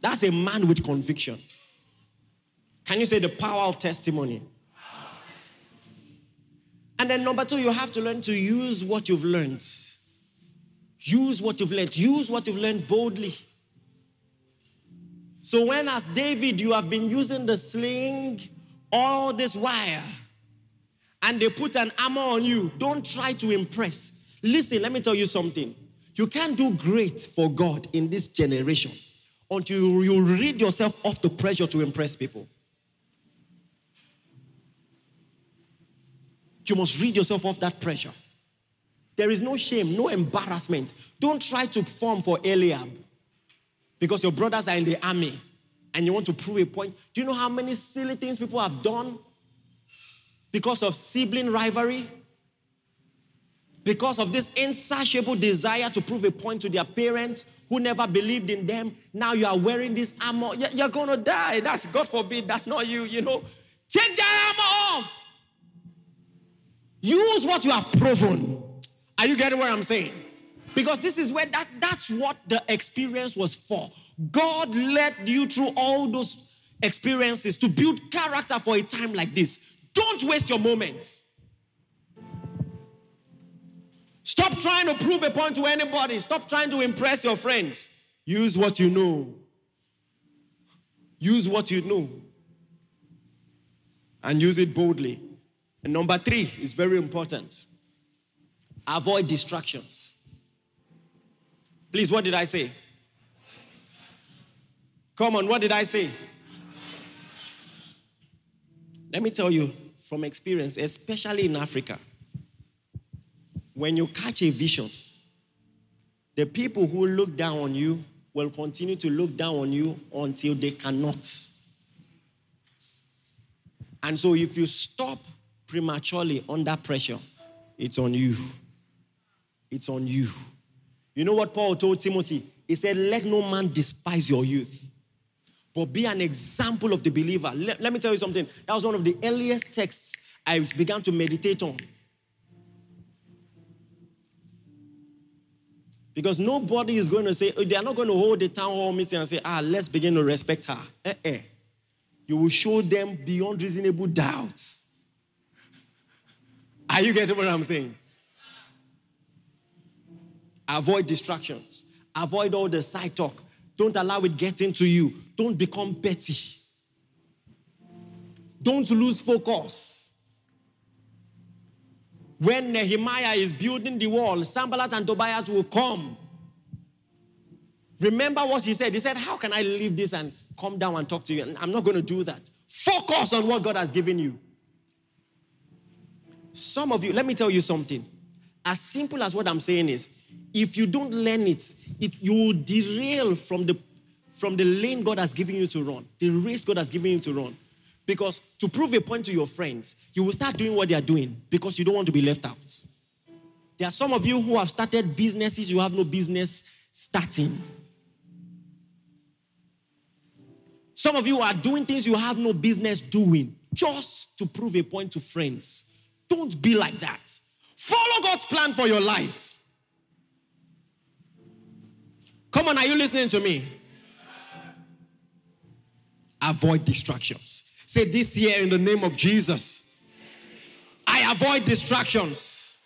That's a man with conviction. Can you say the power of testimony? And then, number two, you have to learn to use what you've learned. Use what you've learned. Use what you've learned boldly. So, when as David, you have been using the sling all this while, and they put an armor on you, don't try to impress. Listen, let me tell you something. You can't do great for God in this generation until you rid yourself of the pressure to impress people. You must rid yourself of that pressure. There is no shame, no embarrassment. Don't try to form for Eliab because your brothers are in the army and you want to prove a point. Do you know how many silly things people have done because of sibling rivalry? Because of this insatiable desire to prove a point to their parents who never believed in them. Now you are wearing this armor. You're going to die. That's God forbid. That's not you, you know. Take that armor off. Use what you have proven. Are you getting what I'm saying? Because this is where that, that's what the experience was for. God led you through all those experiences to build character for a time like this. Don't waste your moments. Stop trying to prove a point to anybody. Stop trying to impress your friends. Use what you know. Use what you know. And use it boldly. And number three is very important avoid distractions. Please, what did I say? Come on, what did I say? Let me tell you from experience, especially in Africa, when you catch a vision, the people who look down on you will continue to look down on you until they cannot. And so if you stop prematurely under pressure, it's on you. It's on you. You know what Paul told Timothy? He said, Let no man despise your youth, but be an example of the believer. Let, let me tell you something. That was one of the earliest texts I began to meditate on. Because nobody is going to say, they are not going to hold a town hall meeting and say, ah, let's begin to respect her. Eh, eh. You will show them beyond reasonable doubts. Are you getting what I'm saying? Avoid distractions. Avoid all the side talk. Don't allow it get into you. Don't become petty. Don't lose focus. When Nehemiah is building the wall, Sanballat and Tobiah will come. Remember what he said? He said, How can I leave this and come down and talk to you? And I'm not going to do that. Focus on what God has given you. Some of you, let me tell you something. As simple as what I'm saying is, if you don't learn it, it you will derail from the from the lane God has given you to run, the race God has given you to run. Because to prove a point to your friends, you will start doing what they are doing because you don't want to be left out. There are some of you who have started businesses you have no business starting. Some of you are doing things you have no business doing just to prove a point to friends. Don't be like that. Follow God's plan for your life. Come on, are you listening to me? Avoid distractions. Say this year in the name of Jesus. I avoid distractions.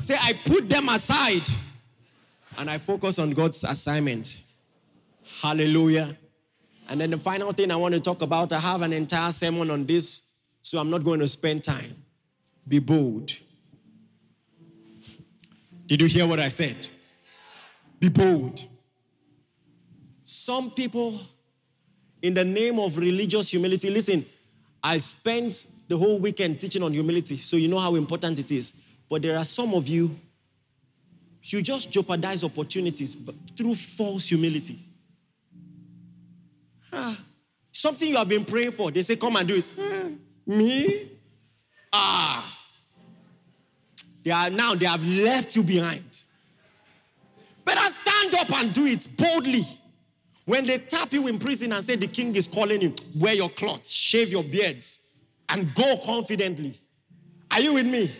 Say, I put them aside and I focus on God's assignment. Hallelujah. And then the final thing I want to talk about, I have an entire sermon on this, so I'm not going to spend time. Be bold. Did you hear what I said? Be bold. Some people in the name of religious humility. Listen, I spent the whole weekend teaching on humility, so you know how important it is. But there are some of you, you just jeopardize opportunities through false humility. Ah, something you have been praying for, they say, Come and do it. Ah, me? Ah. They are now, they have left you behind. Better stand up and do it boldly. When they tap you in prison and say the king is calling you, wear your cloth, shave your beards, and go confidently. Are you with me?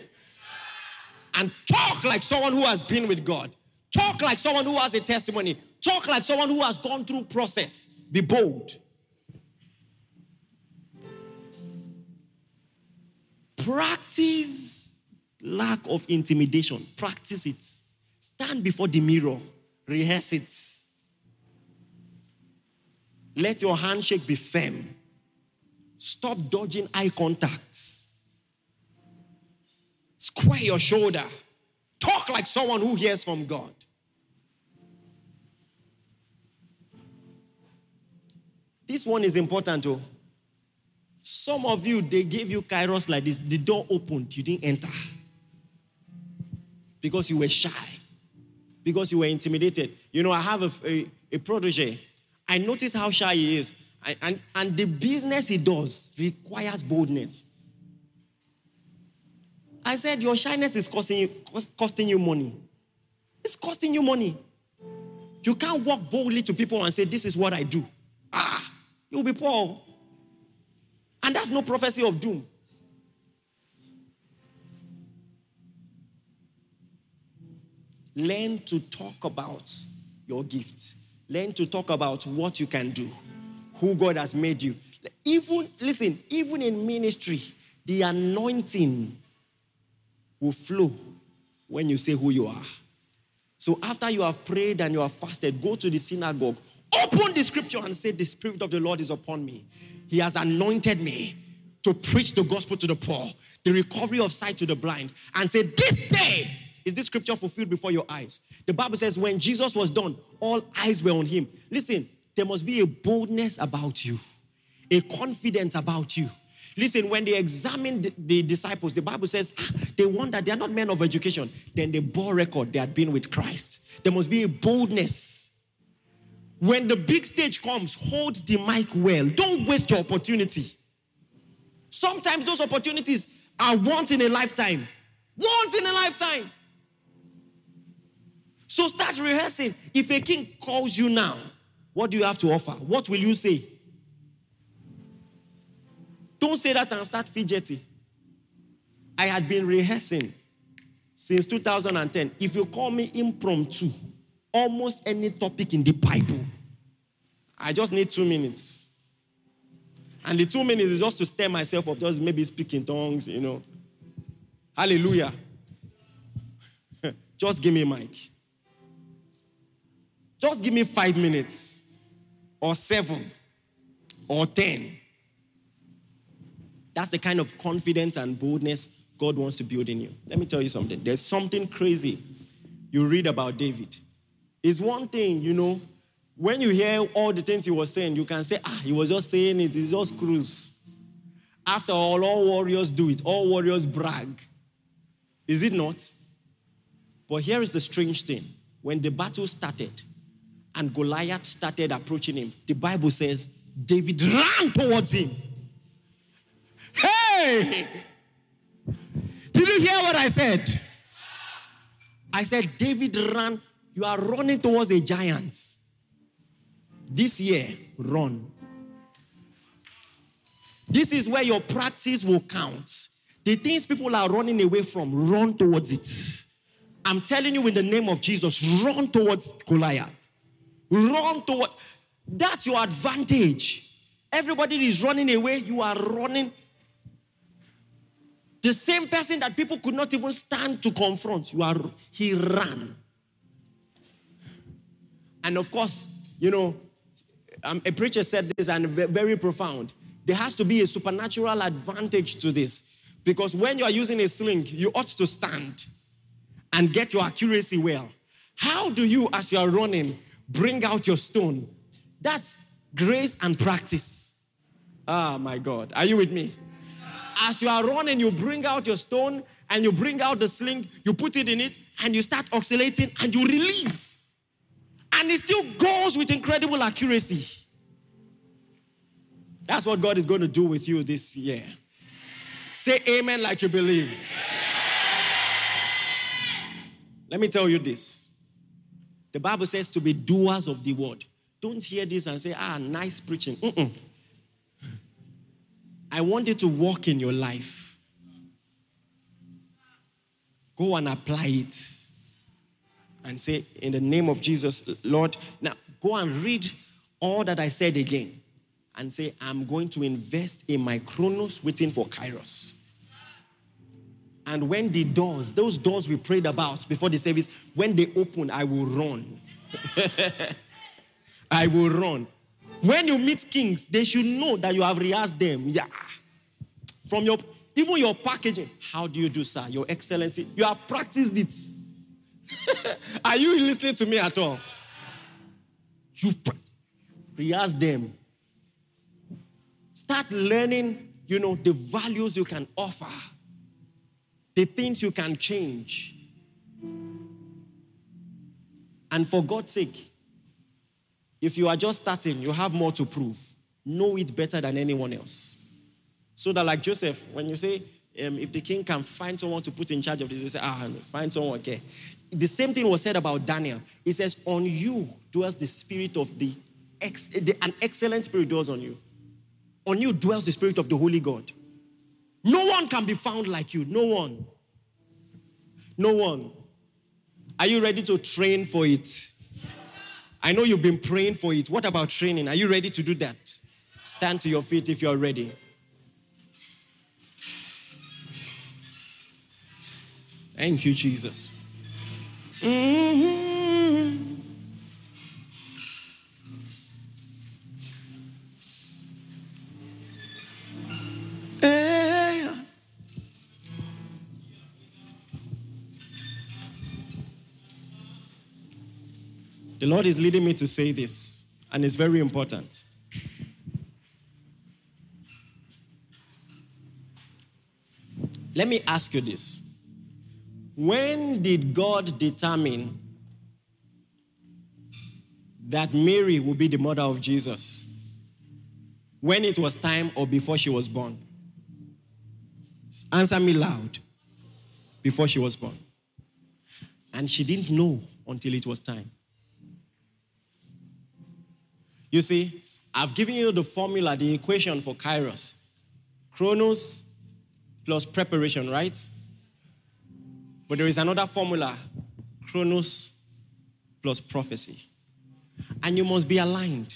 And talk like someone who has been with God. Talk like someone who has a testimony. Talk like someone who has gone through process. Be bold. Practice lack of intimidation. Practice it. Stand before the mirror. Rehearse it. Let your handshake be firm. Stop dodging eye contacts. Square your shoulder. Talk like someone who hears from God. This one is important, too. Some of you, they gave you kairos like this. The door opened, you didn't enter. Because you were shy. Because you were intimidated. You know, I have a, a, a protege I notice how shy he is. And, and the business he does requires boldness. I said, Your shyness is costing you, costing you money. It's costing you money. You can't walk boldly to people and say, This is what I do. Ah, you'll be poor. And that's no prophecy of doom. Learn to talk about your gifts Learn to talk about what you can do, who God has made you. Even, listen, even in ministry, the anointing will flow when you say who you are. So after you have prayed and you have fasted, go to the synagogue, open the scripture and say, The Spirit of the Lord is upon me. He has anointed me to preach the gospel to the poor, the recovery of sight to the blind, and say, This day is this scripture fulfilled before your eyes? The Bible says when Jesus was done, all eyes were on him. Listen, there must be a boldness about you, a confidence about you. Listen, when they examined the disciples, the Bible says ah, they wonder they are not men of education. Then they bore record they had been with Christ. There must be a boldness. When the big stage comes, hold the mic well. Don't waste your opportunity. Sometimes those opportunities are once in a lifetime. Once in a lifetime. So start rehearsing. If a king calls you now, what do you have to offer? What will you say? Don't say that and start fidgety. I had been rehearsing since 2010. If you call me impromptu, almost any topic in the Bible, I just need two minutes. And the two minutes is just to stir myself up, just maybe speaking tongues, you know. Hallelujah. *laughs* just give me a mic. Just give me five minutes, or seven, or ten. That's the kind of confidence and boldness God wants to build in you. Let me tell you something. There's something crazy you read about David. It's one thing, you know, when you hear all the things he was saying, you can say, ah, he was just saying it, it's just cruise. After all, all warriors do it, all warriors brag. Is it not? But here is the strange thing. When the battle started and Goliath started approaching him, the Bible says David ran towards him. Hey! Did you hear what I said? I said, David ran. You are running towards a giant. This year, run. This is where your practice will count. The things people are running away from, run towards it. I'm telling you in the name of Jesus, run towards Goliath. Run toward. That's your advantage. Everybody is running away. You are running the same person that people could not even stand to confront, you are he ran. And of course, you know, um, a preacher said this and very profound. There has to be a supernatural advantage to this. Because when you are using a sling, you ought to stand and get your accuracy well. How do you, as you are running, bring out your stone? That's grace and practice. Ah, my God. Are you with me? as you are running, you bring out your stone and you bring out the sling, you put it in it, and you start oscillating and you release. And it still goes with incredible accuracy. That's what God is going to do with you this year. Say amen like you believe. Let me tell you this. The Bible says to be doers of the word. Don't hear this and say, ah, nice preaching. Mm-mm. I want you to walk in your life. Go and apply it. And say, in the name of Jesus, Lord, now go and read all that I said again. And say, I'm going to invest in my chronos waiting for Kairos. And when the doors, those doors we prayed about before the service, when they open, I will run. *laughs* I will run. When you meet kings, they should know that you have rehearsed them. Yeah. From your even your packaging. How do you do, sir? Your excellency. You have practiced it. *laughs* Are you listening to me at all? You've rehearsed them. Start learning, you know, the values you can offer, the things you can change. And for God's sake, if you are just starting, you have more to prove. Know it better than anyone else. So that, like Joseph, when you say, um, if the king can find someone to put in charge of this, they say, ah, find someone, okay. The same thing was said about Daniel. He says, on you dwells the spirit of the, ex- the an excellent spirit dwells on you. On you dwells the spirit of the Holy God. No one can be found like you. No one. No one. Are you ready to train for it? I know you've been praying for it. What about training? Are you ready to do that? Stand to your feet if you're ready. Thank you, Jesus. Mm-hmm. The Lord is leading me to say this. and it's very important. Let me ask you this. When did God determine that Mary would be the mother of Jesus? When it was time or before she was born? Answer me loud. Before she was born. And she didn't know until it was time. You see, I've given you the formula, the equation for Kairos. Chronos plus preparation, right? But there is another formula Chronos plus prophecy. And you must be aligned.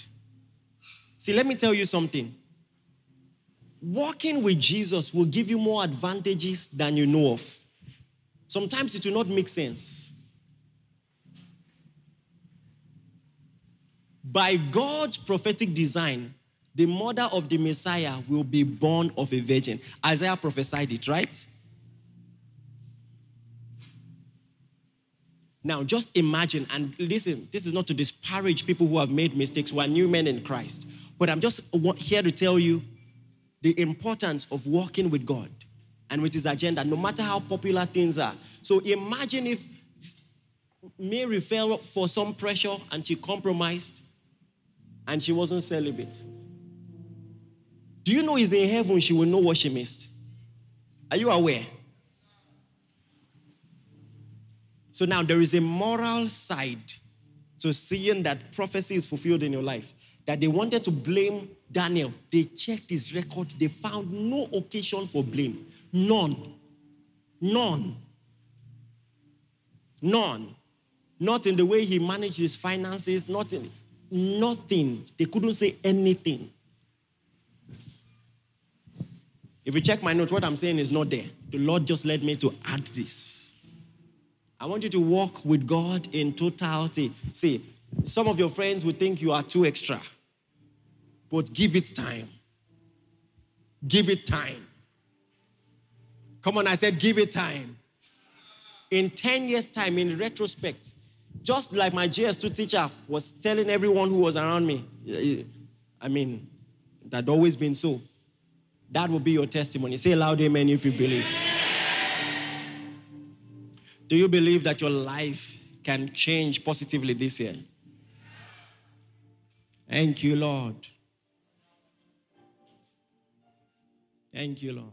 See, let me tell you something. Walking with Jesus will give you more advantages than you know of. Sometimes it will not make sense. By God's prophetic design, the mother of the Messiah will be born of a virgin. Isaiah prophesied it, right? Now, just imagine, and listen, this is not to disparage people who have made mistakes, who are new men in Christ, but I'm just here to tell you the importance of walking with God and with His agenda, no matter how popular things are. So imagine if Mary fell for some pressure and she compromised and she wasn't celibate. Do you know he's in heaven she will know what she missed? Are you aware? So now there is a moral side to seeing that prophecy is fulfilled in your life. That they wanted to blame Daniel. They checked his record. They found no occasion for blame. None. None. None. Not in the way he managed his finances, not in nothing. They couldn't say anything. If you check my notes, what I'm saying is not there. The Lord just led me to add this. I want you to walk with God in totality. See, some of your friends will think you are too extra, but give it time. Give it time. Come on, I said, give it time. In 10 years' time, in retrospect, just like my GS2 teacher was telling everyone who was around me, I mean, that always been so. That will be your testimony. Say loud amen if you believe. Do you believe that your life can change positively this year? Thank you, Lord. Thank you, Lord.